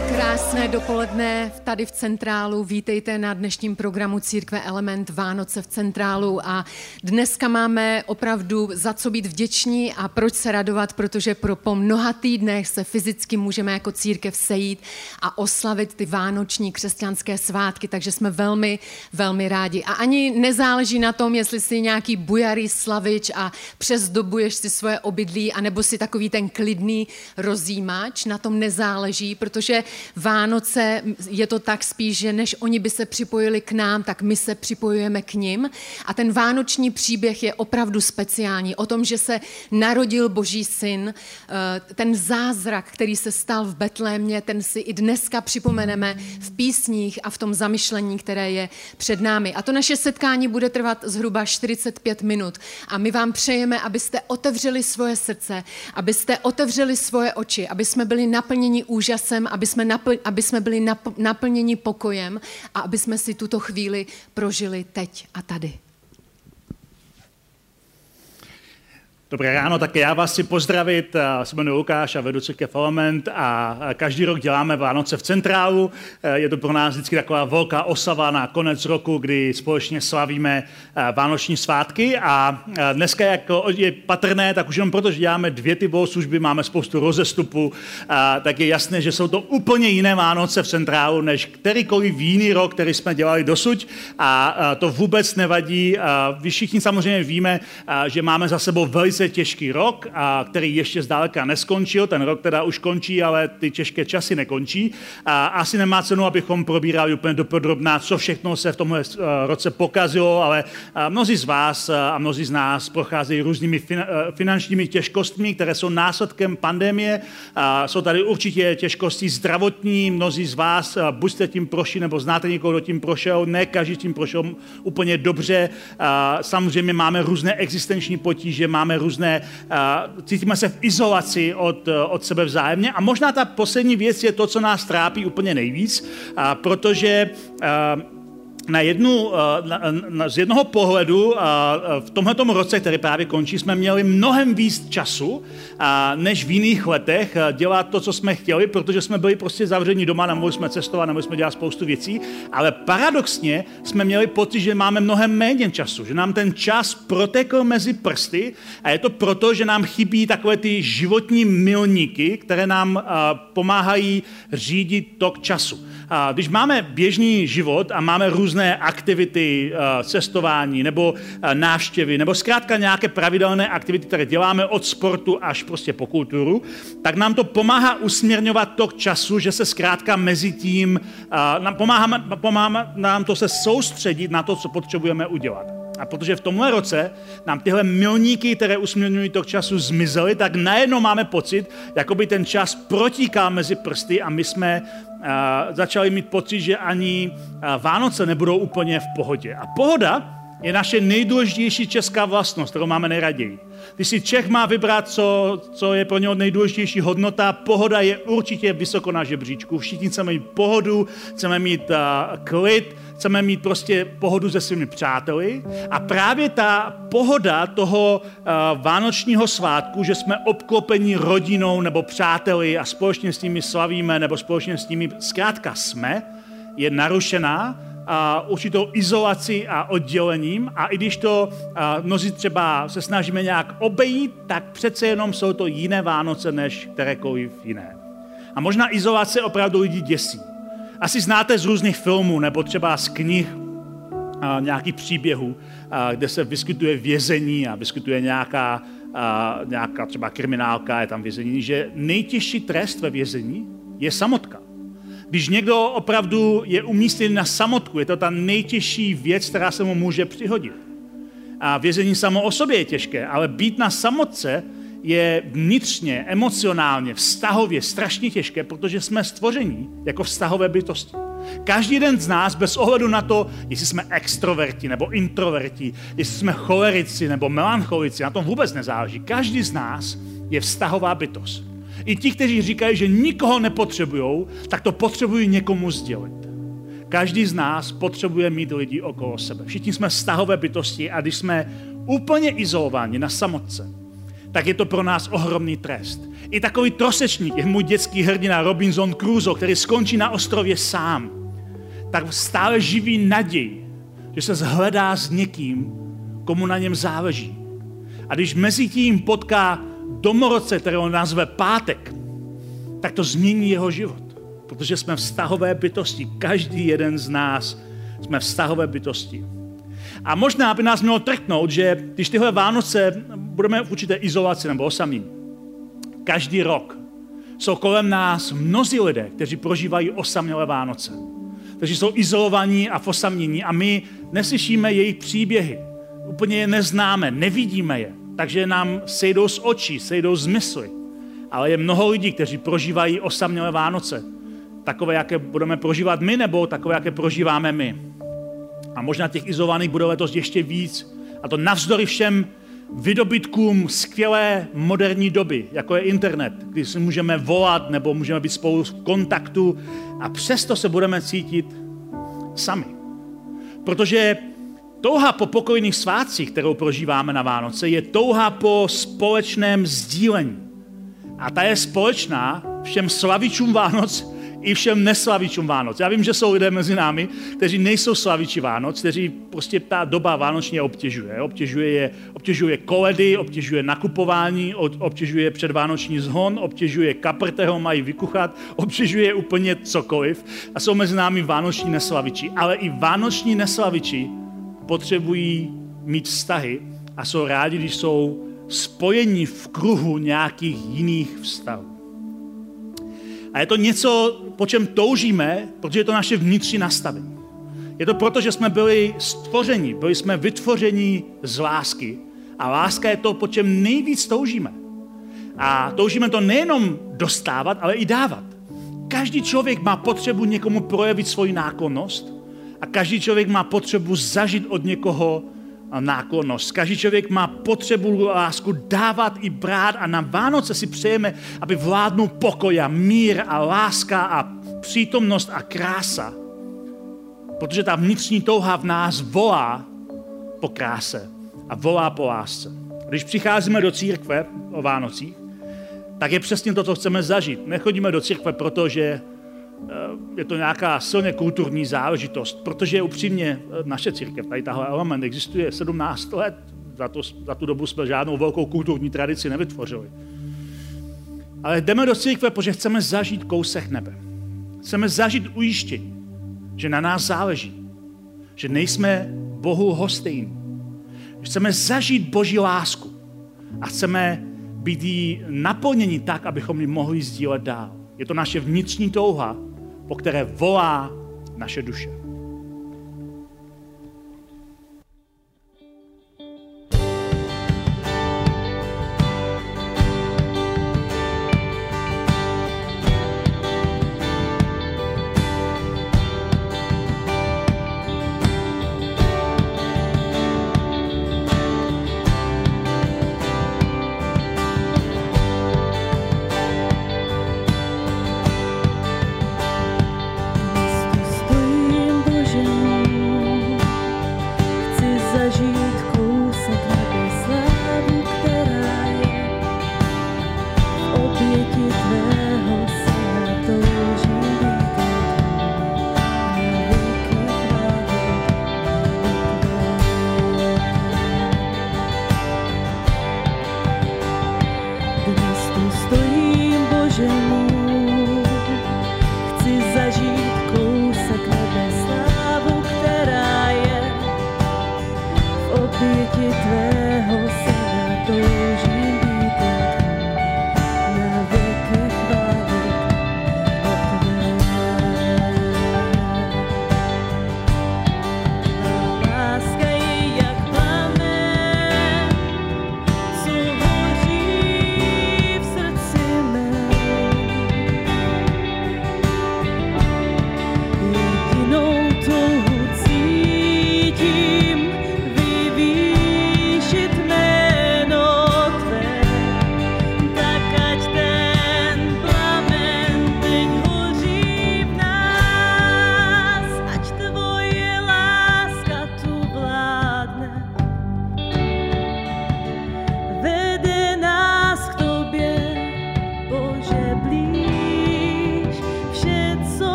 Krásné dopoledne tady v Centrálu. Vítejte na dnešním programu Církve Element Vánoce v Centrálu. A dneska máme opravdu za co být vděční a proč se radovat, protože pro po mnoha týdnech se fyzicky můžeme jako církev sejít a oslavit ty vánoční křesťanské svátky, takže jsme velmi, velmi rádi. A ani nezáleží na tom, jestli jsi nějaký bujarý slavič a přezdobuješ si svoje obydlí, anebo si takový ten klidný rozjímač, na tom nezáleží, protože Vánoce je to tak spíš, že než oni by se připojili k nám, tak my se připojujeme k ním. A ten vánoční příběh je opravdu speciální. O tom, že se narodil Boží syn, eh, ten zázrak, který se stal v Betlémě, ten si i dneska připomeneme v písních a v tom zamyšlení, které je před námi. A to naše setkání bude trvat zhruba 45 minut. A my vám přejeme, abyste otevřeli svoje srdce, abyste otevřeli svoje oči, aby jsme byli naplněni úžasem, aby jsme napl- aby jsme byli nap- naplněni pokojem a aby jsme si tuto chvíli prožili teď a tady. Dobré ráno, také já vás chci pozdravit. Já se jmenuji Lukáš a vedu církev Element a každý rok děláme Vánoce v Centrálu. Je to pro nás vždycky taková velká osava na konec roku, kdy společně slavíme Vánoční svátky a dneska, jak je patrné, tak už jenom proto, že děláme dvě ty služby, máme spoustu rozestupů, tak je jasné, že jsou to úplně jiné Vánoce v Centrálu, než kterýkoliv jiný rok, který jsme dělali dosud a to vůbec nevadí. Vy všichni samozřejmě víme, že máme za sebou velice velice těžký rok, a který ještě zdáleka neskončil. Ten rok teda už končí, ale ty těžké časy nekončí. A asi nemá cenu, abychom probírali úplně dopodrobná, co všechno se v tomhle eh, roce pokazilo, ale eh, mnozí z vás eh, a mnozí z nás procházejí různými finančními těžkostmi, které jsou následkem pandemie. Jsou tady určitě těžkosti zdravotní, mnozí z vás buď jste tím prošli, nebo znáte někoho, kdo tím prošel, ne každý tím prošel úplně dobře. Samozřejmě máme různé existenční potíže, máme různé, cítíme se v izolaci od, od sebe vzájemně. A možná ta poslední věc je to, co nás trápí úplně nejvíc, protože na jednu, eh, na, na, z jednoho pohledu a eh, v tomto roce, který právě končí, jsme měli mnohem víc času a, než v jiných letech eh, dělat to, co jsme chtěli, protože jsme byli prostě zavření doma, nemohli jsme cestovat, nemohli jsme dělat spoustu věcí, ale paradoxně jsme měli pocit, že máme mnohem méně času, že nám ten čas protekl mezi prsty a je to proto, že nám chybí takové ty životní milníky, které nám a, pomáhají řídit tok času. A, když máme běžný život a máme různé různé aktivity, eh, cestování nebo eh, návštěvy, nebo zkrátka nějaké pravidelné aktivity, které děláme od sportu až prostě po kulturu, tak nám to pomáhá usměrňovat tok času, že se zkrátka mezi tím, eh, pomáhá, pomáhá nám to se soustředit na to, co potřebujeme udělat. A protože v tomhle roce nám tyhle milníky, které usměrňují tok času, zmizely, tak najednou máme pocit, jako by ten čas protíká mezi prsty a my jsme začali mít pocit, že ani Vánoce nebudou úplně v pohodě. A pohoda je naše nejdůležitější česká vlastnost, kterou máme nejraději. Když si Čech má vybrat, co, co je pro něho nejdůležitější hodnota, pohoda je určitě vysoko na žebříčku. Všichni chceme mít pohodu, chceme mít uh, klid, chceme mít prostě pohodu se svými přáteli. A právě ta pohoda toho uh, vánočního svátku, že jsme obklopeni rodinou nebo přáteli a společně s nimi slavíme nebo společně s nimi zkrátka jsme, je narušená a určitou izolací a oddělením a i když to a, mnozí třeba se snažíme nějak obejít, tak přece jenom jsou to jiné Vánoce než kterékoliv jiné. A možná izolace opravdu lidi děsí. Asi znáte z různých filmů nebo třeba z knih a, nějakých příběhů, a, kde se vyskytuje vězení a vyskytuje nějaká, a, nějaká třeba kriminálka, je tam vězení, že nejtěžší trest ve vězení je samotka. Když někdo opravdu je umístěn na samotku, je to ta nejtěžší věc, která se mu může přihodit. A vězení samo o sobě je těžké, ale být na samotce je vnitřně, emocionálně, vztahově strašně těžké, protože jsme stvoření jako vztahové bytosti. Každý jeden z nás, bez ohledu na to, jestli jsme extroverti nebo introverti, jestli jsme cholerici nebo melancholici, na tom vůbec nezáleží. Každý z nás je vztahová bytost. I ti, kteří říkají, že nikoho nepotřebují, tak to potřebují někomu sdělit. Každý z nás potřebuje mít lidi okolo sebe. Všichni jsme vztahové bytosti a když jsme úplně izolováni na samotce, tak je to pro nás ohromný trest. I takový trosečník, je můj dětský hrdina Robinson Crusoe, který skončí na ostrově sám, tak stále živí naději, že se zhledá s někým, komu na něm záleží. A když mezi tím potká domorodce, kterého nazve Pátek, tak to změní jeho život. Protože jsme vztahové bytosti. Každý jeden z nás jsme vztahové bytosti. A možná by nás mělo trknout, že když tyhle Vánoce budeme v určité izolaci nebo osamění, každý rok jsou kolem nás mnozí lidé, kteří prožívají osamělé Vánoce. Kteří jsou izolovaní a v osamění a my neslyšíme jejich příběhy. Úplně je neznáme, nevidíme je. Takže nám sejdou z očí, sejdou z mysli. Ale je mnoho lidí, kteří prožívají osamělé Vánoce. Takové, jaké budeme prožívat my, nebo takové, jaké prožíváme my. A možná těch izolovaných bude letos ještě víc. A to navzdory všem vydobytkům skvělé moderní doby, jako je internet, kdy si můžeme volat nebo můžeme být spolu v kontaktu a přesto se budeme cítit sami. Protože touha po pokojných svátcích, kterou prožíváme na Vánoce, je touha po společném sdílení. A ta je společná všem slavičům Vánoc i všem neslavičům Vánoc. Já vím, že jsou lidé mezi námi, kteří nejsou slaviči Vánoc, kteří prostě ta doba vánočně obtěžuje. Obtěžuje je, obtěžuje koledy, obtěžuje nakupování, obtěžuje předvánoční zhon, obtěžuje kapr, kterého mají vykuchat, obtěžuje úplně cokoliv. A jsou mezi námi vánoční neslaviči. Ale i vánoční neslaviči potřebují mít vztahy a jsou rádi, když jsou spojení v kruhu nějakých jiných vztahů. A je to něco, po čem toužíme, protože je to naše vnitřní nastavení. Je to proto, že jsme byli stvořeni, byli jsme vytvořeni z lásky. A láska je to, po čem nejvíc toužíme. A toužíme to nejenom dostávat, ale i dávat. Každý člověk má potřebu někomu projevit svoji nákonnost a každý člověk má potřebu zažít od někoho náklonnost. Každý člověk má potřebu lásku dávat i brát a na Vánoce si přejeme, aby vládnul pokoj a mír a láska a přítomnost a krása. Protože ta vnitřní touha v nás volá po kráse a volá po lásce. Když přicházíme do církve o Vánocích, tak je přesně to, co chceme zažít. Nechodíme do církve, protože je to nějaká silně kulturní záležitost, protože upřímně eh, naše církev, tady tahle element, existuje 17 let, za, to, za tu dobu jsme žádnou velkou kulturní tradici nevytvořili. Ale jdeme do církve, protože chceme zažít kousek nebe. Chceme zažít ujištění, že na nás záleží, že nejsme Bohu hostejní. Chceme zažít Boží lásku a chceme být jí naplněni tak, abychom ji mohli sdílet dál. Je to naše vnitřní touha, po které volá naše duše.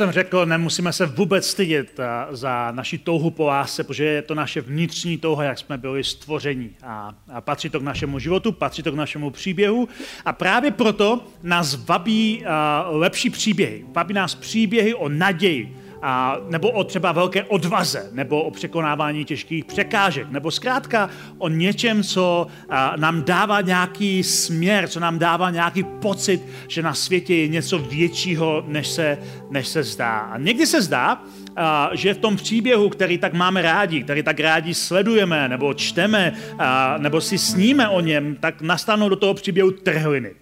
Jsem řekl, nemusíme se vůbec stydět eh, za naši touhu po lásce, protože je to naše vnitřní touha, jak jsme byli stvoření. A, a patří to k našemu životu, patří to k našemu příběhu. A právě proto nás vabí uh, lepší příběhy. Vabí nás příběhy o naději, a, nebo o třeba velké odvaze, nebo o překonávání těžkých překážek, nebo zkrátka o něčem, co a, nám dává nějaký směr, co nám dává nějaký pocit, že na světě je něco většího, než se, než se zdá. A někdy se zdá, a, že v tom příběhu, který tak máme rádi, který tak rádi sledujeme, nebo čteme, a, nebo si sníme o něm, tak nastanou do toho příběhu trhliny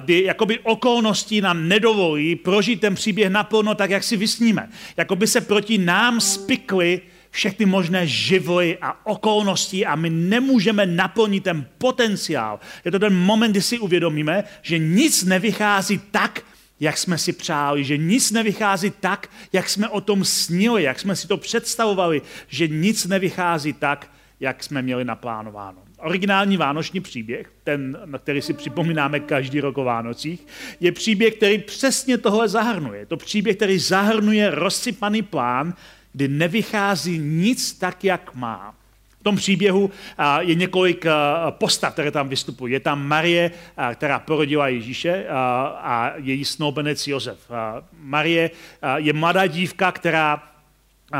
kdy jakoby okolnosti nám nedovolí prožít ten příběh naplno tak, jak si vysníme. Jakoby se proti nám spikly všechny možné živly a okolnosti a my nemůžeme naplnit ten potenciál. Je to ten moment, kdy si uvědomíme, že nic nevychází tak, jak jsme si přáli, že nic nevychází tak, jak jsme o tom snili, jak jsme si to představovali, že nic nevychází tak, jak jsme měli naplánováno originální vánoční příběh, ten, na který si připomínáme každý rok o Vánocích, je příběh, který přesně tohle zahrnuje. Je to příběh, který zahrnuje rozsypaný plán, kdy nevychází nic tak, jak má. V tom příběhu je několik postav, které tam vystupují. Je tam Marie, která porodila Ježíše a její snoubenec Josef. Marie je mladá dívka, která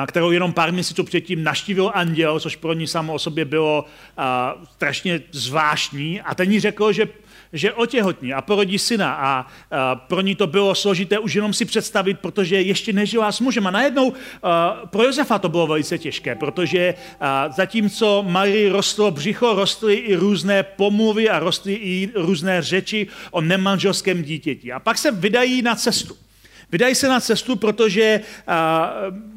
kterou jenom pár měsíců předtím naštívil anděl, což pro ní samo o sobě bylo strašně zvláštní. A ten jí řekl, že, že otěhotní a porodí syna. A, a pro ní to bylo složité už jenom si představit, protože ještě nežila s mužem. A najednou a, pro Josefa to bylo velice těžké, protože a, zatímco Marii rostlo břicho, rostly i různé pomluvy a rostly i různé řeči o nemanželském dítěti. A pak se vydají na cestu. Vydají se na cestu, protože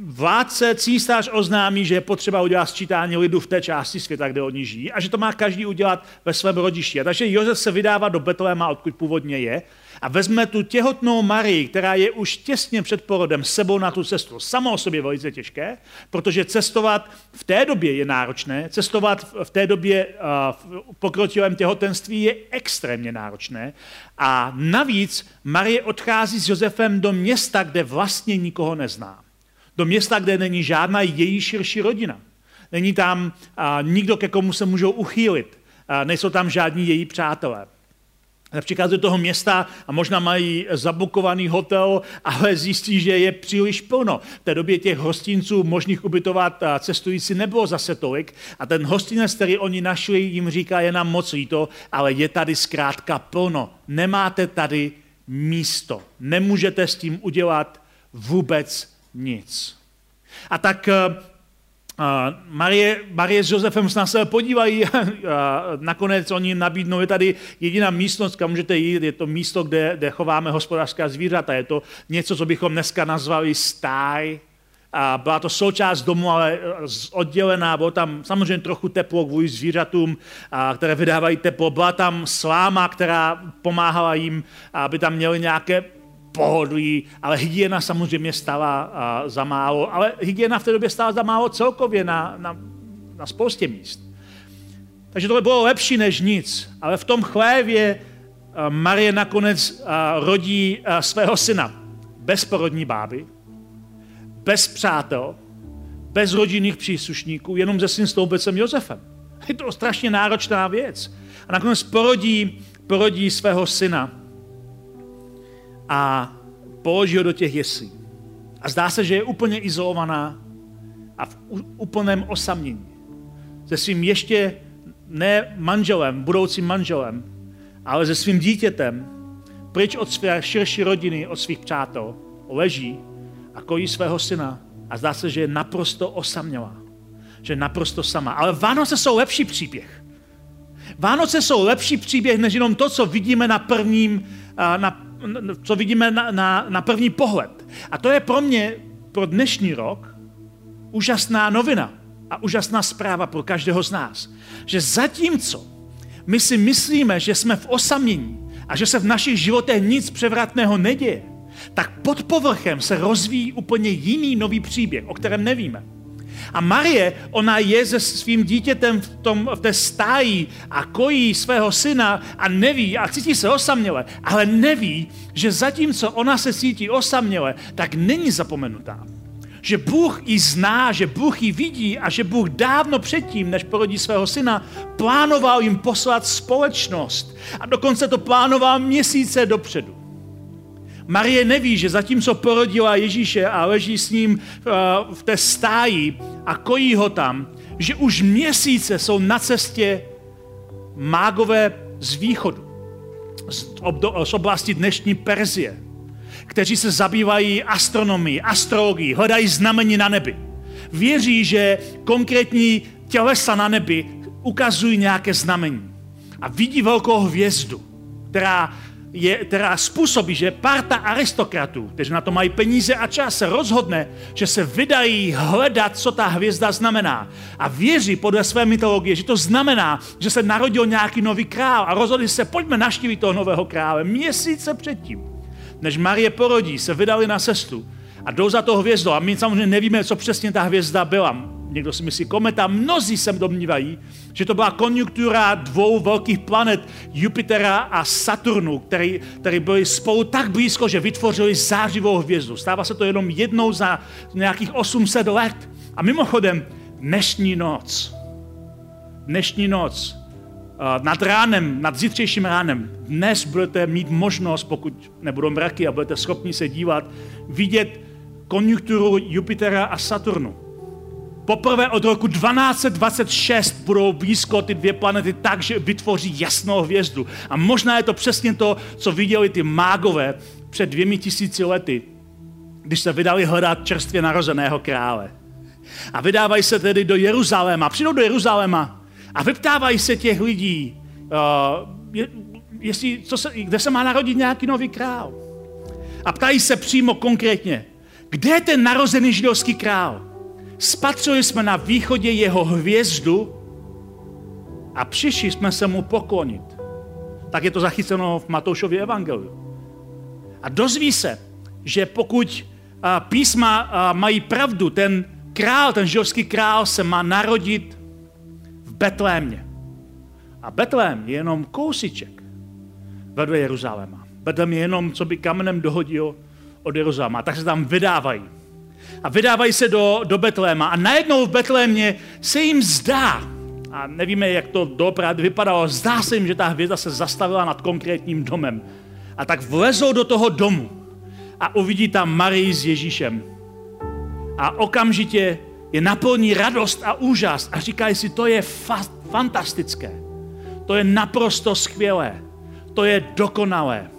vládce, císař oznámí, že je potřeba udělat sčítání lidu v té části světa, kde oni žijí a že to má každý udělat ve svém rodišti. Takže Josef se vydává do Betléma, odkud původně je, a vezme tu těhotnou Marii, která je už těsně před porodem, sebou na tu cestu. Samo o sobě velice těžké, protože cestovat v té době je náročné, cestovat v té době v pokročilém těhotenství je extrémně náročné. A navíc Marie odchází s Josefem do města, kde vlastně nikoho nezná. Do města, kde není žádná její širší rodina. Není tam nikdo, ke komu se můžou uchýlit. Nejsou tam žádní její přátelé přichází do toho města a možná mají zabukovaný hotel, ale zjistí, že je příliš plno. V té době těch hostinců možných ubytovat cestující nebylo zase tolik a ten hostinec, který oni našli, jim říká, je nám moc líto, ale je tady zkrátka plno. Nemáte tady místo. Nemůžete s tím udělat vůbec nic. A tak Marie, Marie s Josefem se na sebe podívají a nakonec oni nabídnou, je tady jediná místnost, kam můžete jít, je to místo, kde, kde chováme hospodářská zvířata, je to něco, co bychom dneska nazvali stáj, a byla to součást domu, ale oddělená, bylo tam samozřejmě trochu teplo kvůli zvířatům, a, které vydávají teplo. Byla tam sláma, která pomáhala jim, aby tam měli nějaké pohodlí, ale hygiena samozřejmě stala za málo, ale hygiena v té době stala za málo celkově na, na, na spoustě míst. Takže to bylo lepší než nic, ale v tom chlévě Marie nakonec rodí svého syna. Bez porodní báby, bez přátel, bez rodinných příslušníků, jenom se svým stoubecem Josefem. Je to strašně náročná věc. A nakonec porodí, porodí svého syna a položí ho do těch jeslí. A zdá se, že je úplně izolovaná a v úplném osamění. Se svým ještě ne manželem, budoucím manželem, ale se svým dítětem, pryč od své širší rodiny, od svých přátel, leží a kojí svého syna a zdá se, že je naprosto osamělá. Že je naprosto sama. Ale Vánoce jsou lepší příběh. Vánoce jsou lepší příběh, než jenom to, co vidíme na prvním, na co vidíme na, na, na první pohled. A to je pro mě, pro dnešní rok, úžasná novina a úžasná zpráva pro každého z nás. Že zatímco my si myslíme, že jsme v osamění a že se v našich životech nic převratného neděje, tak pod povrchem se rozvíjí úplně jiný nový příběh, o kterém nevíme. A Marie, ona je se svým dítětem v, tom, v té stáji a kojí svého syna a neví, a cítí se osaměle, ale neví, že zatímco ona se cítí osaměle, tak není zapomenutá že Bůh ji zná, že Bůh ji vidí a že Bůh dávno předtím, než porodí svého syna, plánoval jim poslat společnost. A dokonce to plánoval měsíce dopředu. Marie neví, že zatímco porodila Ježíše a leží s ním eh, v té stáji a kojí ho tam, že už měsíce jsou na cestě mágové z východu, z oblasti dnešní Perzie kteří se zabývají astronomií, astrologií, hledají znamení na nebi. Věří, že konkrétní tělesa na nebi ukazují nějaké znamení. A vidí velkou hvězdu, která, je, která způsobí, že parta aristokratů, kteří na to mají peníze a čas, se rozhodne, že se vydají hledat, co ta hvězda znamená. A věří podle své mytologie, že to znamená, že se narodil nějaký nový král a rozhodli se, pojďme naštívit toho nového krále měsíce předtím než Marie porodí, se vydali na cestu a jdou za toho hvězdou. A my samozřejmě nevíme, co přesně ta hvězda byla. Někdo si myslí kometa, mnozí se domnívají, že to byla konjunktura dvou velkých planet Jupitera a Saturnu, který, který byli spolu tak blízko, že vytvořili zářivou hvězdu. Stává se to jenom jednou za nějakých 800 let. A mimochodem, dnešní noc, dnešní noc Eh, nad ránem, nad zítřejším ránem, dnes budete mít možnost, pokud nebudou mraky a budete schopni se dívat, vidět konjunkturu Jupitera a Saturnu. Poprvé od roku 1226 budou blízko ty dvě planety tak, že vytvoří jasnou hvězdu. A možná je to přesně to, co viděli ty mágové před dvěmi tisíci lety, když se vydali hledat čerstvě narozeného krále. A vydávají se tedy do Jeruzaléma. Přijdou do Jeruzaléma a vyptávají se těch lidí, uh, je, jestli, co se, kde se má narodit nějaký nový král. A ptají se přímo konkrétně, kde je ten narozený židovský král? Spatřili jsme na východě jeho hvězdu a přišli jsme se mu poklonit. Tak je to zachyceno v Matoušově evangeliu. A dozví se, že pokud písma mají pravdu, ten král, ten židovský král se má narodit Betlémě. A Betlém je jenom kousiček vedle Jeruzaléma. Betlém je jenom, co by kamenem dohodil od Jeruzaléma. Tak se tam vydávají. A vydávají se do, do Betléma. A najednou v Betlémě se jim zdá, a nevíme, jak to doopravdy vypadalo, zdá se jim, že ta hvězda se zastavila nad konkrétním domem. A tak vlezou do toho domu a uvidí tam Marii s Ježíšem. A okamžitě je naplní radost a úžas a říkají si, to je fa- fantastické, to je naprosto skvělé, to je dokonalé.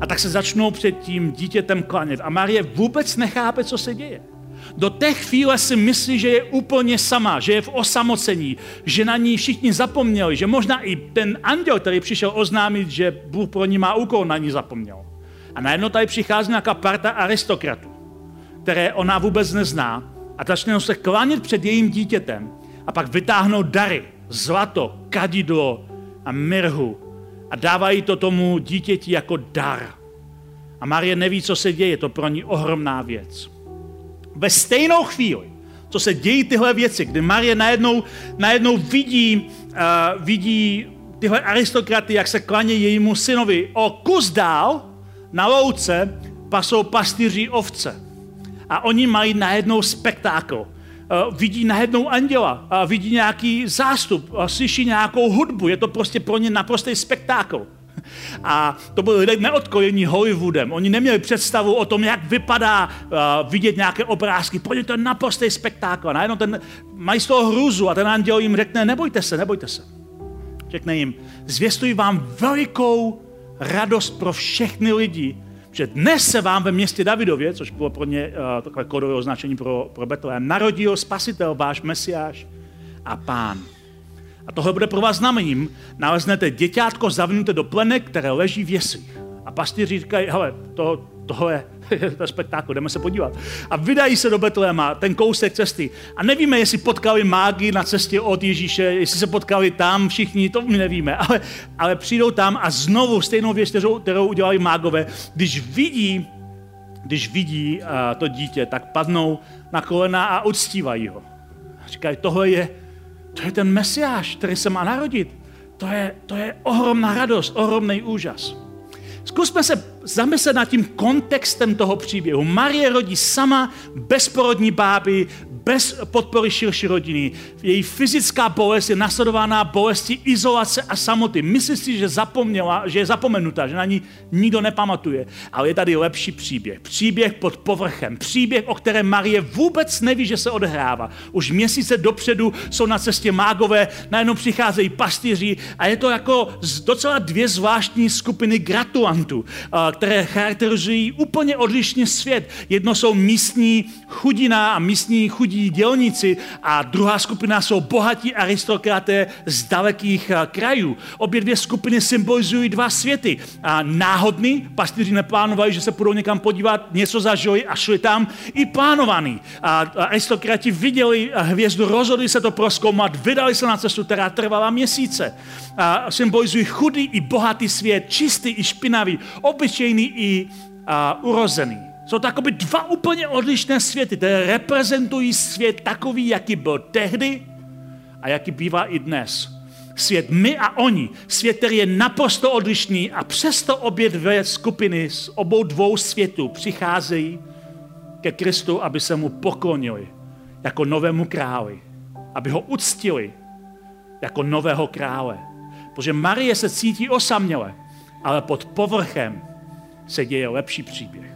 A tak se začnou před tím dítětem klanět. A Marie vůbec nechápe, co se děje. Do té chvíle si myslí, že je úplně sama, že je v osamocení, že na ní všichni zapomněli, že možná i ten anděl, který přišel oznámit, že Bůh pro ní má úkol, na ní zapomněl. A najednou tady přichází nějaká parta aristokratů, které ona vůbec nezná a začnou se klanit před jejím dítětem a pak vytáhnou dary, zlato, kadidlo a mirhu a dávají to tomu dítěti jako dar. A Marie neví, co se děje, je to pro ní ohromná věc. Ve stejnou chvíli, co se dějí tyhle věci, kdy Marie najednou, najednou vidí, uh, vidí tyhle aristokraty, jak se klaní jejímu synovi. O kus dál na louce pasou pastýři ovce a oni mají najednou spektákl. Uh, vidí najednou anděla, uh, vidí nějaký zástup, uh, slyší nějakou hudbu, je to prostě pro ně naprostý spektákl. A to byli lidé neodkojení Hollywoodem. Oni neměli představu o tom, jak vypadá uh, vidět nějaké obrázky. Pro ně to je naprostý spektákl. A najednou ten, mají z toho hruzu a ten anděl jim řekne, nebojte se, nebojte se. Řekne jim, zvěstuji vám velikou radost pro všechny lidi, že dnes se vám ve městě Davidově, což bylo pro ně uh, takové kódové označení pro, pro Betlém, narodil spasitel, váš mesiáš a pán. A tohle bude pro vás znamením. Naleznete děťátko zavinuté do plenek, které leží v jeslích. A pastýři říkají, hele, to, tohle to je spektákl, jdeme se podívat. A vydají se do Betléma, ten kousek cesty. A nevíme, jestli potkali mágy na cestě od Ježíše, jestli se potkali tam všichni, to my nevíme. Ale, ale přijdou tam a znovu stejnou věc, kterou, kterou udělali mágové, když vidí, když vidí uh, to dítě, tak padnou na kolena a uctívají ho. Říkají, tohle je, to je ten mesiáš, který se má narodit. To je, to je ohromná radost, ohromný úžas. Zkusme se zamyslet nad tím kontextem toho příběhu. Marie rodí sama bezporodní báby, bez podpory širší rodiny. Její fyzická bolest je nasledována bolesti izolace a samoty. Myslí si, že zapomněla, že je zapomenutá, že na ní nikdo nepamatuje. Ale je tady lepší příběh. Příběh pod povrchem. Příběh, o kterém Marie vůbec neví, že se odehrává. Už měsíce dopředu jsou na cestě mágové, najednou přicházejí pastýři a je to jako docela dvě zvláštní skupiny gratulantů, které charakterizují úplně odlišný svět. Jedno jsou místní chudina a místní chudí chudí dělníci a druhá skupina jsou bohatí aristokraté z dalekých eh, krajů. Obě dvě skupiny symbolizují dva světy. A náhodný, pastýři neplánovali, že se budou někam podívat, něco zažili a šli tam i plánovaný. A aristokrati viděli hvězdu, rozhodli se to proskoumat, vydali se na cestu, která trvala měsíce. A symbolizují chudý i bohatý svět, čistý i špinavý, obyčejný i a, urozený. Jsou to dva úplně odlišné světy, které reprezentují svět takový, jaký byl tehdy a jaký bývá i dnes. Svět my a oni, svět, který je naprosto odlišný a přesto obě dvě skupiny z obou dvou světů přicházejí ke Kristu, aby se mu poklonili jako novému králi, aby ho uctili jako nového krále. Protože Marie se cítí osaměle, ale pod povrchem se děje lepší příběh.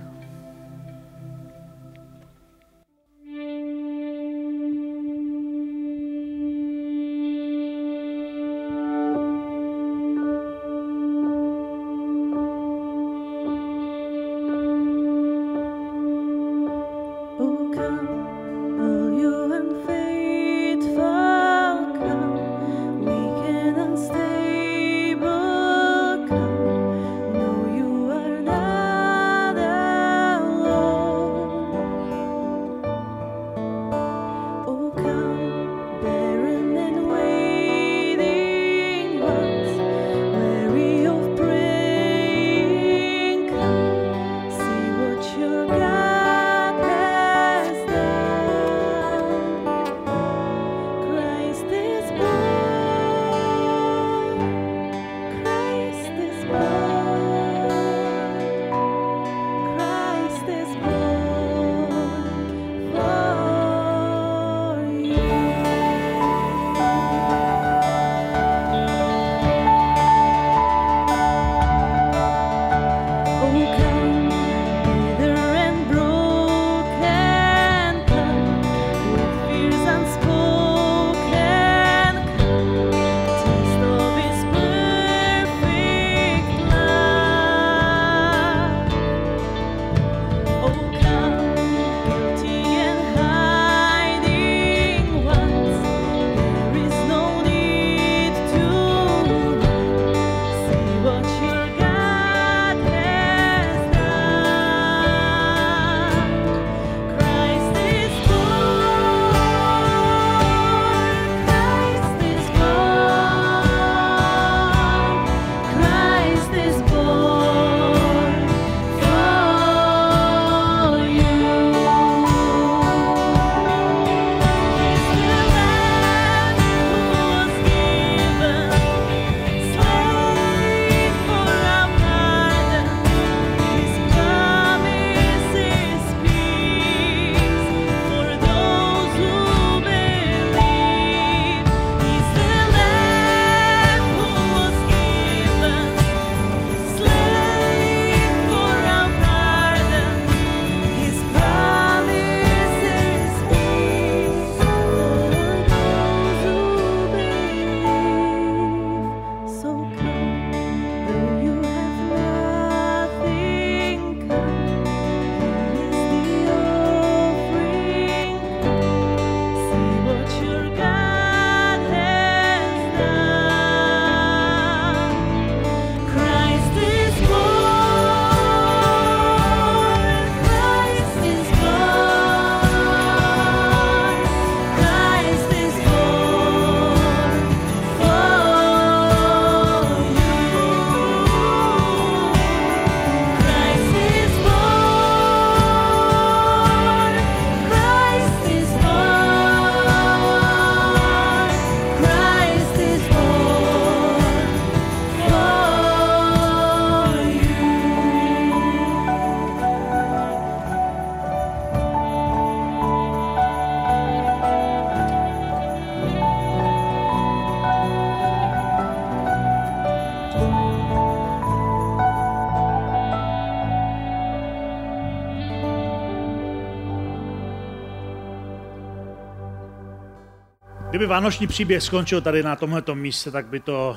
Kdyby vánoční příběh skončil tady na tomto místě, tak by to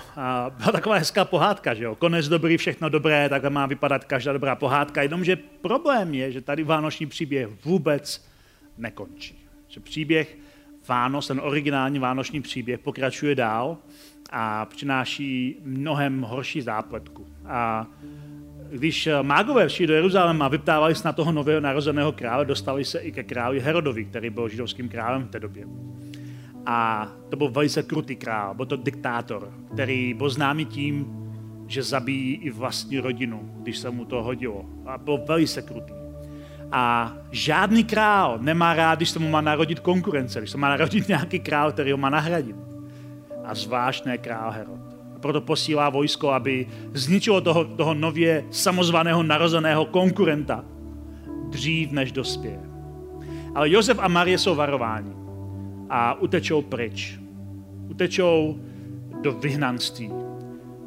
byla taková hezká pohádka, že jo? Konec dobrý, všechno dobré, takhle má vypadat každá dobrá pohádka. Jenomže problém je, že tady vánoční příběh vůbec nekončí. Že příběh Vánoc, ten originální vánoční příběh, pokračuje dál a přináší mnohem horší zápletku. A když mágové přišli do Jeruzaléma a vyptávali se na toho nového narozeného krále, dostali se i ke králi Herodovi, který byl židovským králem v té době. A to byl velice krutý král, byl to diktátor, který byl známý tím, že zabíjí i vlastní rodinu, když se mu to hodilo. A byl velice krutý. A žádný král nemá rád, když se mu má narodit konkurence, když se má narodit nějaký král, který ho má nahradit. A zvlášť ne král Herod. A proto posílá vojsko, aby zničilo toho, toho nově samozvaného narozeného konkurenta dřív, než dospěje. Ale Josef a Marie jsou varováni a utečou pryč. Utečou do vyhnanství.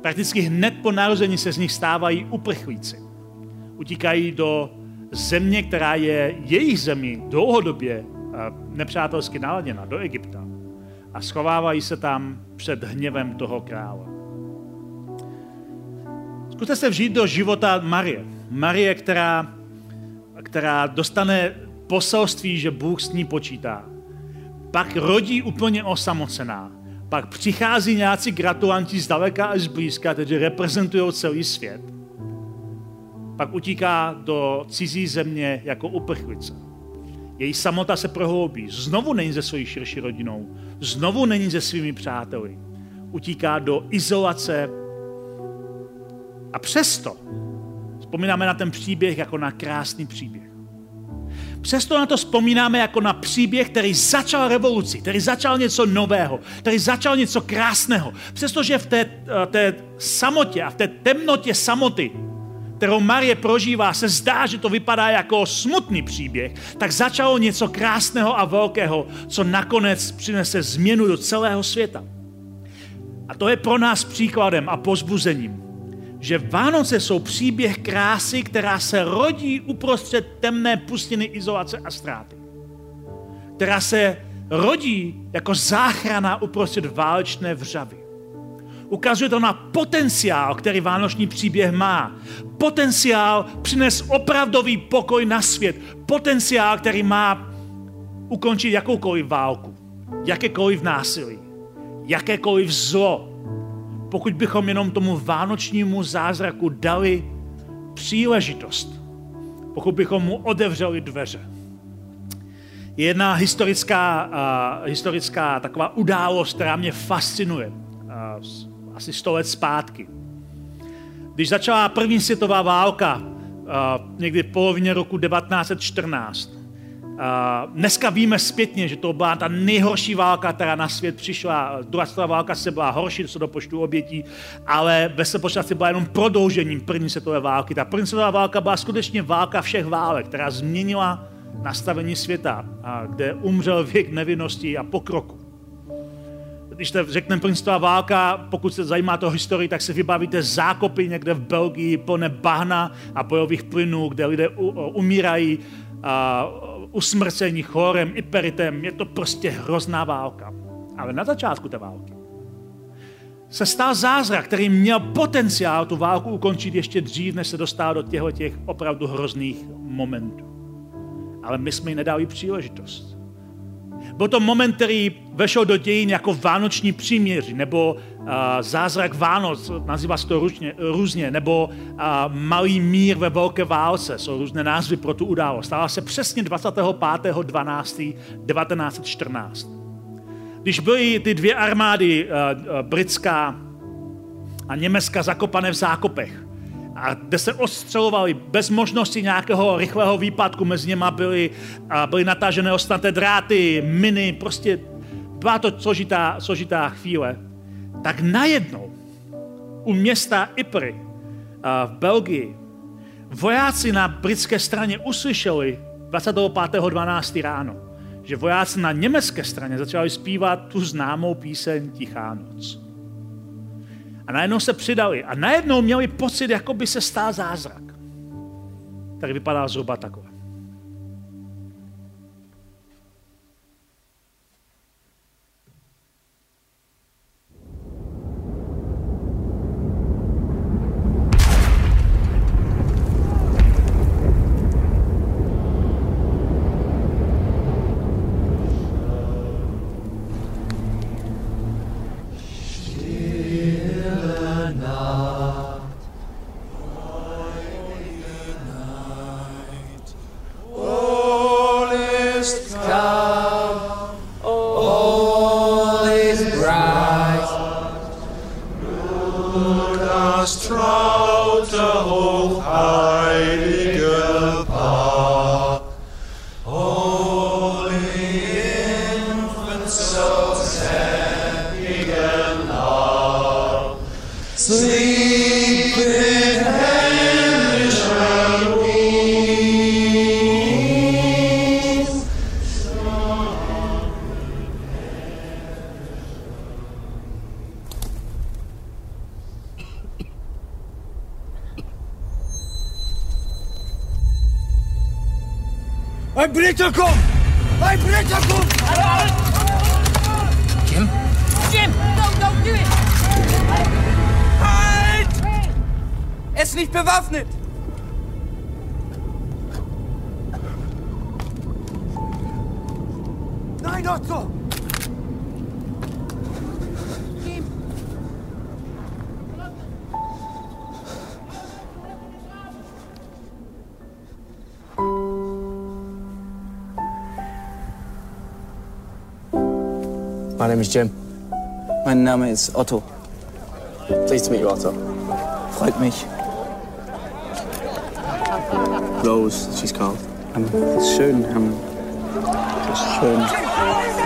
Prakticky hned po narození se z nich stávají uprchlíci. Utíkají do země, která je jejich zemí dlouhodobě nepřátelsky naladěna, do Egypta. A schovávají se tam před hněvem toho krále. Zkuste se vžít do života Marie. Marie, která, která dostane poselství, že Bůh s ní počítá pak rodí úplně osamocená. Pak přichází nějací gratulanti z daleka až z blízka, kteří reprezentují celý svět. Pak utíká do cizí země jako uprchlice. Její samota se prohloubí. Znovu není se svojí širší rodinou. Znovu není se svými přáteli. Utíká do izolace. A přesto vzpomínáme na ten příběh jako na krásný příběh. Přesto na to vzpomínáme jako na příběh, který začal revoluci, který začal něco nového, který začal něco krásného. Přestože v té, eh, té samotě a v té temnotě samoty, kterou Marie prožívá, se zdá, že to vypadá jako smutný příběh, tak začalo něco krásného a velkého, co nakonec přinese změnu do celého světa. A to je pro nás příkladem a pozbuzením že Vánoce jsou příběh krásy, která se rodí uprostřed temné pustiny izolace a ztráty. Která se rodí jako záchrana uprostřed válečné vřavy. Ukazuje to na potenciál, který vánoční příběh má. Potenciál přines opravdový pokoj na svět. Potenciál, který má ukončit jakoukoliv válku, jakékoliv násilí, jakékoliv zlo, pokud bychom jenom tomu vánočnímu zázraku dali příležitost, pokud bychom mu otevřeli dveře. Je jedna historická, uh, historická taková událost, která mě fascinuje. Uh, asi sto let zpátky. Když začala první světová válka, uh, někdy v polovině roku 1914, dneska víme zpětně, že to byla ta nejhorší válka, která na svět přišla. Druhá světová válka se byla horší, co do počtu obětí, ale ve se byla jenom prodloužením první světové války. Ta první světová válka byla skutečně válka všech válek, která změnila nastavení světa, kde umřel věk nevinnosti a pokroku. Když to řekneme první světová válka, pokud se zajímá to historii, tak se vybavíte zákopy někde v Belgii plné bahna a bojových plynů, kde lidé umírají usmrcení chorem, iperitem. Je to prostě hrozná válka. Ale na začátku té války se stal zázrak, který měl potenciál tu válku ukončit ještě dřív, než se dostal do těchto těch opravdu hrozných momentů. Ale my jsme jí nedali příležitost. Byl to moment, který vešel do dějin jako vánoční příměří, nebo zázrak Vánoc, nazývá se to různě, různě nebo malý mír ve velké válce, jsou různé názvy pro tu událost. Stala se přesně 25.12.1914. Když byly ty dvě armády, britská a německá, zakopané v zákopech, a kde se ostřelovali bez možnosti nějakého rychlého výpadku, mezi něma byly, byly natažené ostatné dráty, miny, prostě byla to složitá, složitá chvíle. Tak najednou u města Ypres v Belgii vojáci na britské straně uslyšeli 25.12. ráno, že vojáci na německé straně začali zpívat tu známou píseň Tichá noc. A najednou se přidali a najednou měli pocit, jako by se stál zázrak. Tak vypadá zhruba takhle. My name is Jim. Mein Name ist Otto. Pleased to meet you, Otto. Freut mich. Rose, she's called. Ähm, ist schön. Ähm, ist schön.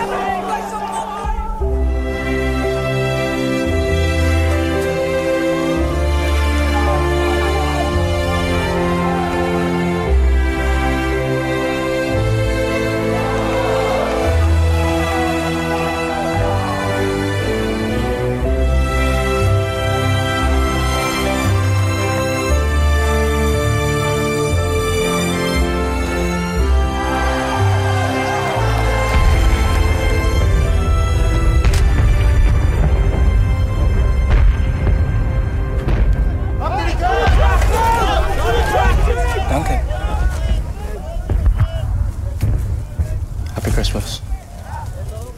Christmas.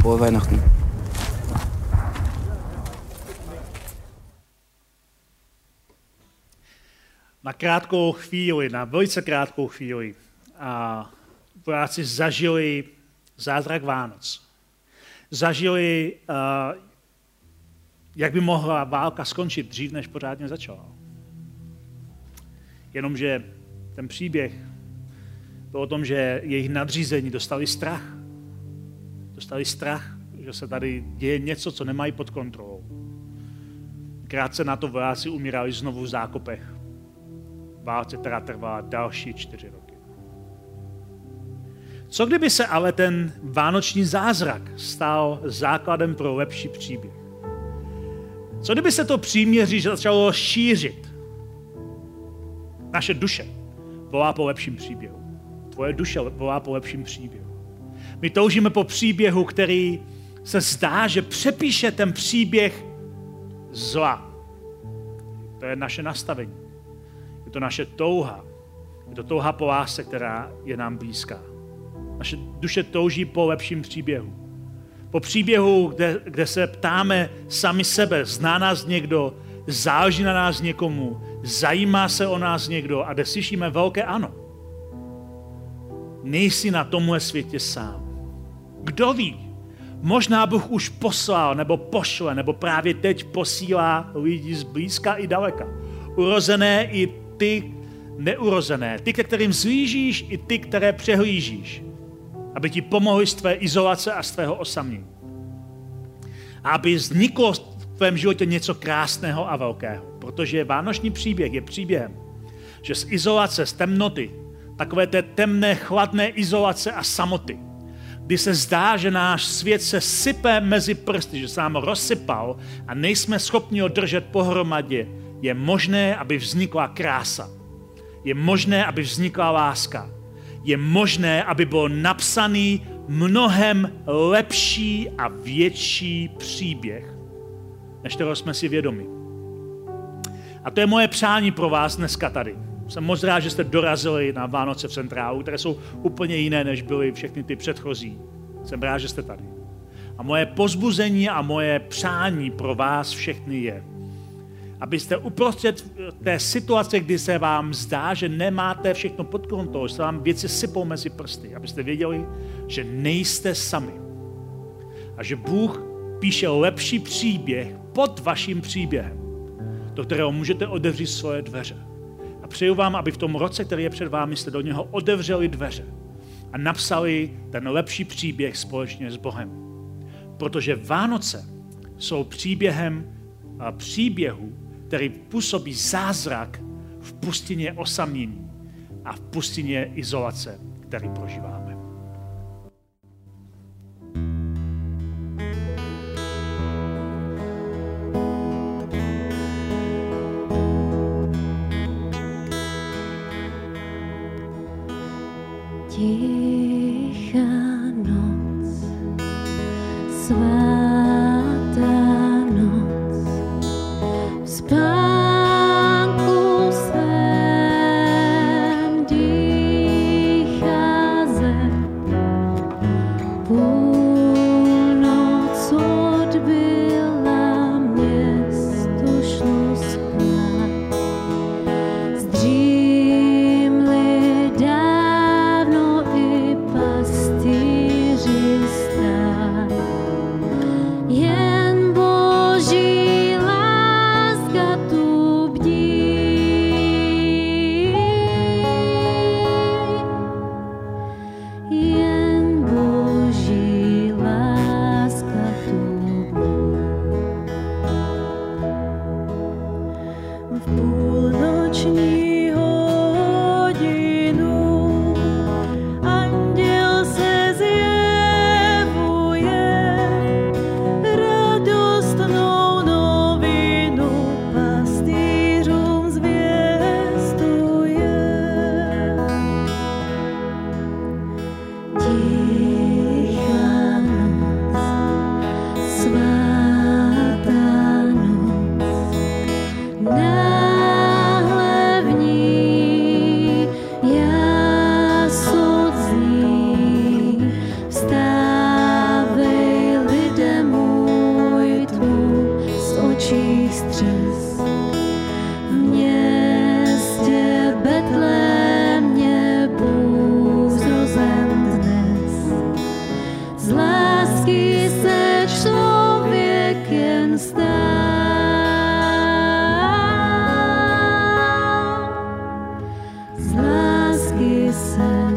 Frohe Weihnachten. Na krátkou chvíli, na velice krátkou chvíli, a vojáci zažili zázrak Vánoc. Zažili, a, jak by mohla válka skončit dřív, než pořádně začala. Jenomže ten příběh byl o tom, že jejich nadřízení dostali strach. Dostali strach, že se tady děje něco, co nemají pod kontrolou. Krátce na to vojáci umírali znovu v zákopech. Válce, která trvala další čtyři roky. Co kdyby se ale ten vánoční zázrak stal základem pro lepší příběh? Co kdyby se to příměří začalo šířit? Naše duše volá po lepším příběhu. Tvoje duše volá po lepším příběhu. My toužíme po příběhu, který se zdá, že přepíše ten příběh zla. To je naše nastavení. Je to naše touha. Je to touha po lásce, která je nám blízká. Naše duše touží po lepším příběhu. Po příběhu, kde, kde se ptáme sami sebe, zná nás někdo, záleží na nás někomu, zajímá se o nás někdo a kde slyšíme velké ano. Nejsi na tomhle světě sám. Kdo ví? Možná Bůh už poslal, nebo pošle, nebo právě teď posílá lidi z blízka i daleka. Urozené i ty neurozené. Ty, ke kterým zlížíš, i ty, které přehlížíš. Aby ti pomohli z tvé izolace a z tvého osamění. Aby vzniklo v tvém životě něco krásného a velkého. Protože vánoční příběh je příběhem, že z izolace, z temnoty, takové té temné, chladné izolace a samoty, kdy se zdá, že náš svět se sype mezi prsty, že se nám rozsypal a nejsme schopni ho držet pohromadě, je možné, aby vznikla krása. Je možné, aby vznikla láska. Je možné, aby byl napsaný mnohem lepší a větší příběh, než kterého jsme si vědomi. A to je moje přání pro vás dneska tady. Jsem moc rád, že jste dorazili na Vánoce v Centrálu, které jsou úplně jiné, než byly všechny ty předchozí. Jsem rád, že jste tady. A moje pozbuzení a moje přání pro vás všechny je, abyste uprostřed té situace, kdy se vám zdá, že nemáte všechno pod kontrolou, že se vám věci sypou mezi prsty, abyste věděli, že nejste sami. A že Bůh píše lepší příběh pod vaším příběhem. do kterého můžete otevřít svoje dveře. Přeju vám, aby v tom roce, který je před vámi, jste do něho otevřeli dveře a napsali ten lepší příběh společně s Bohem. Protože Vánoce jsou příběhem příběhu, který působí zázrak v pustině osamění a v pustině izolace, který prožíváme.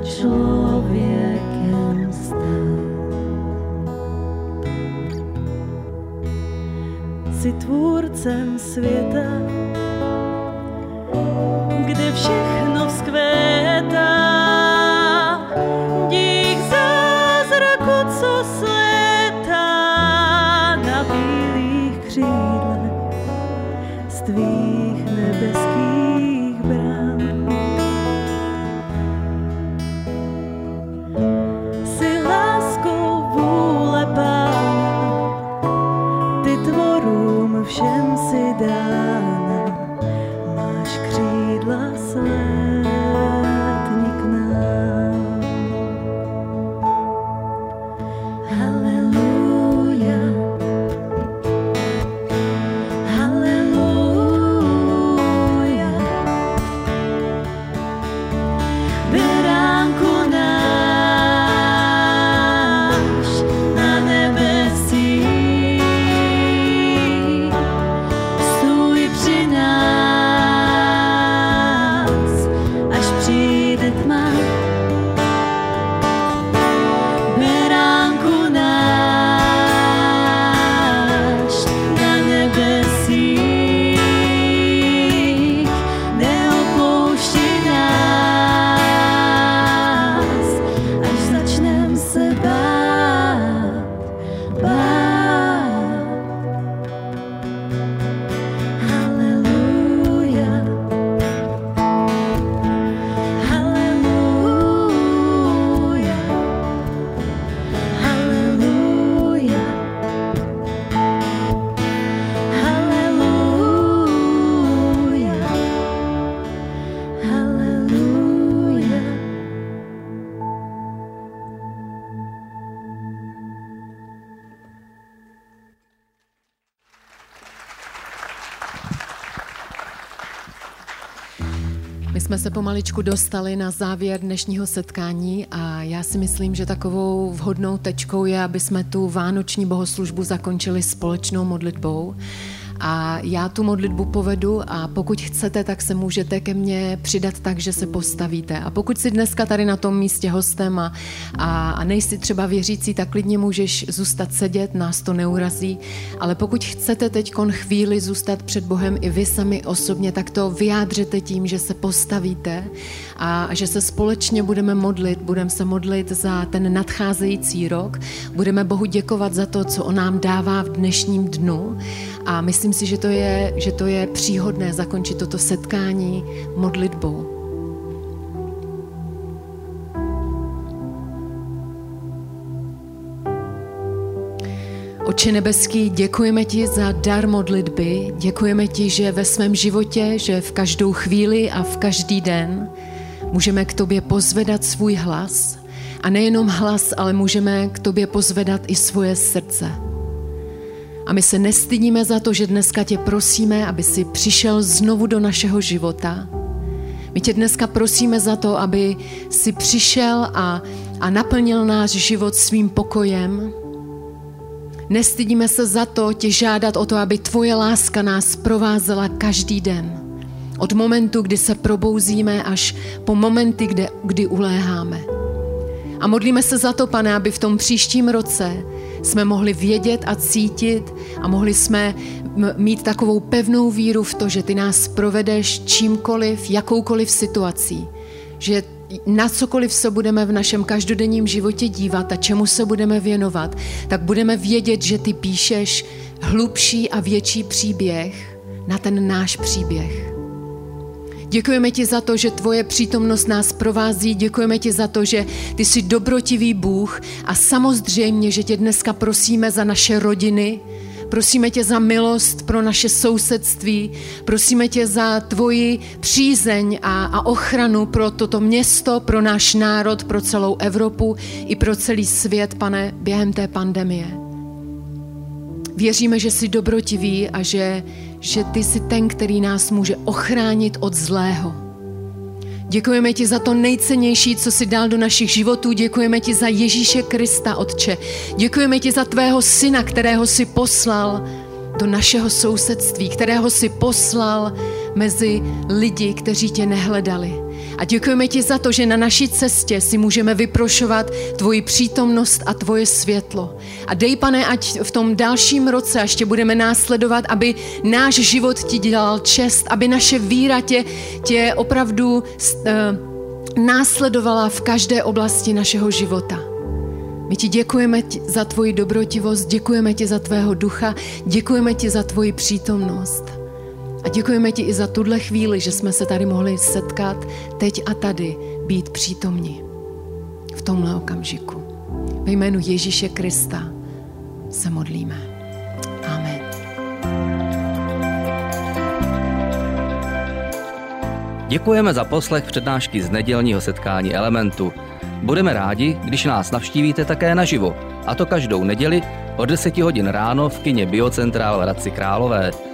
Se člověk jen stal. Jsi tvůrcem světa, kde všechno vzkvétá. Se pomaličku dostali na závěr dnešního setkání a já si myslím, že takovou vhodnou tečkou je, aby jsme tu vánoční bohoslužbu zakončili společnou modlitbou. A já tu modlitbu povedu a pokud chcete, tak se můžete ke mně přidat tak, že se postavíte. A pokud jsi dneska tady na tom místě hostem a, a, a nejsi třeba věřící, tak klidně můžeš zůstat sedět, nás to neurazí. Ale pokud chcete teď chvíli zůstat před Bohem i vy sami osobně, tak to vyjádřete tím, že se postavíte a že se společně budeme modlit. Budeme se modlit za ten nadcházející rok. Budeme Bohu děkovat za to, co On nám dává v dnešním dnu. A myslím si, že to je, že to je příhodné zakončit toto setkání modlitbou. Oče nebeský, děkujeme ti za dar modlitby, děkujeme ti, že ve svém životě, že v každou chvíli a v každý den můžeme k tobě pozvedat svůj hlas a nejenom hlas, ale můžeme k tobě pozvedat i svoje srdce. A my se nestydíme za to, že dneska tě prosíme, aby si přišel znovu do našeho života. My tě dneska prosíme za to, aby si přišel a, a naplnil náš život svým pokojem, Nestydíme se za to tě žádat o to, aby tvoje láska nás provázela každý den. Od momentu, kdy se probouzíme, až po momenty, kde, kdy uléháme. A modlíme se za to, pane, aby v tom příštím roce jsme mohli vědět a cítit a mohli jsme mít takovou pevnou víru v to, že ty nás provedeš čímkoliv, jakoukoliv situací. Že na cokoliv se budeme v našem každodenním životě dívat a čemu se budeme věnovat, tak budeme vědět, že ty píšeš hlubší a větší příběh na ten náš příběh. Děkujeme ti za to, že tvoje přítomnost nás provází, děkujeme ti za to, že ty jsi dobrotivý Bůh a samozřejmě, že tě dneska prosíme za naše rodiny, Prosíme tě za milost pro naše sousedství, prosíme tě za tvoji přízeň a, a ochranu pro toto město, pro náš národ, pro celou Evropu i pro celý svět, pane, během té pandemie. Věříme, že jsi dobrotivý a že, že ty jsi ten, který nás může ochránit od zlého. Děkujeme ti za to nejcennější, co jsi dal do našich životů. Děkujeme ti za Ježíše Krista, Otče. Děkujeme ti za tvého syna, kterého si poslal do našeho sousedství, kterého si poslal mezi lidi, kteří tě nehledali. A děkujeme ti za to, že na naší cestě si můžeme vyprošovat tvoji přítomnost a tvoje světlo. A dej, pane, ať v tom dalším roce, až tě budeme následovat, aby náš život ti dělal čest, aby naše víra tě, tě opravdu uh, následovala v každé oblasti našeho života. My ti děkujeme za tvoji dobrotivost, děkujeme ti za tvého ducha, děkujeme ti za tvoji přítomnost. A děkujeme ti i za tuhle chvíli, že jsme se tady mohli setkat teď a tady, být přítomni v tomhle okamžiku. Ve jménu Ježíše Krista se modlíme. Amen. Děkujeme za poslech přednášky z nedělního setkání Elementu. Budeme rádi, když nás navštívíte také naživo, a to každou neděli od 10 hodin ráno v kině Biocentrál v Hradci Králové.